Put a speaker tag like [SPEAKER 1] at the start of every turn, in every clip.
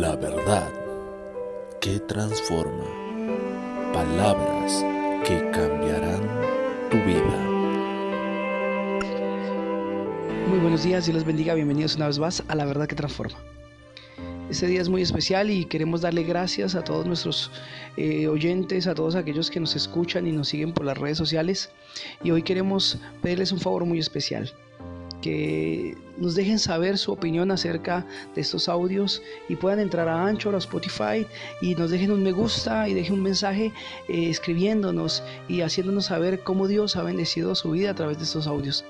[SPEAKER 1] La verdad que transforma. Palabras que cambiarán tu vida.
[SPEAKER 2] Muy buenos días, Dios les bendiga, bienvenidos una vez más a La verdad que transforma. Este día es muy especial y queremos darle gracias a todos nuestros eh, oyentes, a todos aquellos que nos escuchan y nos siguen por las redes sociales. Y hoy queremos pedirles un favor muy especial que nos dejen saber su opinión acerca de estos audios y puedan entrar a Anchor a Spotify y nos dejen un me gusta y dejen un mensaje eh, escribiéndonos y haciéndonos saber cómo Dios ha bendecido su vida a través de estos audios.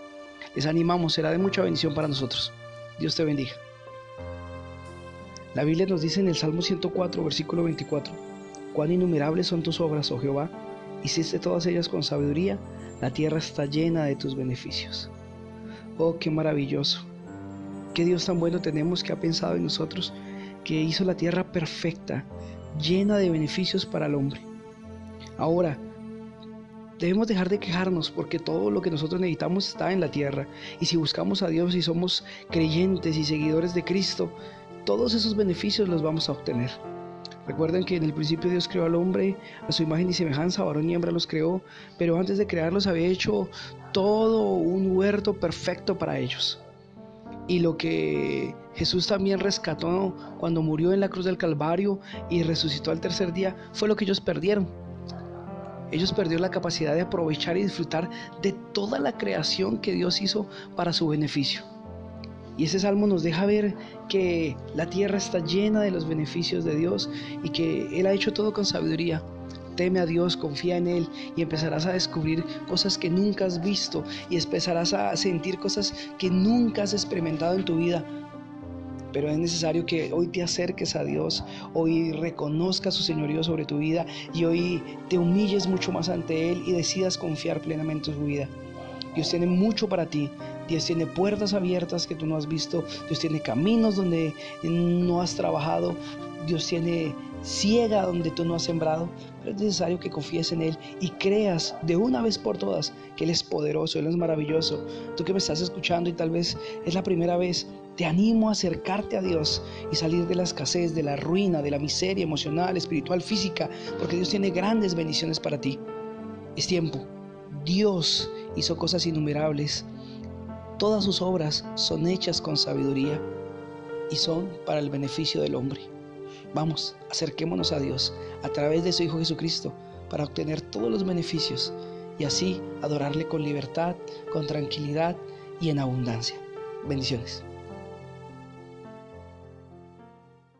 [SPEAKER 2] Les animamos, será de mucha bendición para nosotros. Dios te bendiga. La Biblia nos dice en el Salmo 104, versículo 24, cuán innumerables son tus obras, oh Jehová, hiciste todas ellas con sabiduría, la tierra está llena de tus beneficios. Oh, qué maravilloso. Qué Dios tan bueno tenemos que ha pensado en nosotros, que hizo la tierra perfecta, llena de beneficios para el hombre. Ahora, debemos dejar de quejarnos porque todo lo que nosotros necesitamos está en la tierra. Y si buscamos a Dios y somos creyentes y seguidores de Cristo, todos esos beneficios los vamos a obtener. Recuerden que en el principio Dios creó al hombre a su imagen y semejanza, varón y hembra los creó, pero antes de crearlos había hecho todo un huerto perfecto para ellos. Y lo que Jesús también rescató cuando murió en la cruz del Calvario y resucitó al tercer día fue lo que ellos perdieron. Ellos perdieron la capacidad de aprovechar y disfrutar de toda la creación que Dios hizo para su beneficio. Y ese salmo nos deja ver que la tierra está llena de los beneficios de Dios y que Él ha hecho todo con sabiduría. Teme a Dios, confía en Él y empezarás a descubrir cosas que nunca has visto y empezarás a sentir cosas que nunca has experimentado en tu vida. Pero es necesario que hoy te acerques a Dios, hoy reconozcas su señorío sobre tu vida y hoy te humilles mucho más ante Él y decidas confiar plenamente en su vida. Dios tiene mucho para ti. Dios tiene puertas abiertas que tú no has visto. Dios tiene caminos donde no has trabajado. Dios tiene ciega donde tú no has sembrado. Pero es necesario que confíes en Él y creas de una vez por todas que Él es poderoso, Él es maravilloso. Tú que me estás escuchando y tal vez es la primera vez, te animo a acercarte a Dios y salir de la escasez, de la ruina, de la miseria emocional, espiritual, física, porque Dios tiene grandes bendiciones para ti. Es tiempo. Dios hizo cosas innumerables. Todas sus obras son hechas con sabiduría y son para el beneficio del hombre. Vamos, acerquémonos a Dios a través de su Hijo Jesucristo para obtener todos los beneficios y así adorarle con libertad, con tranquilidad y en abundancia. Bendiciones.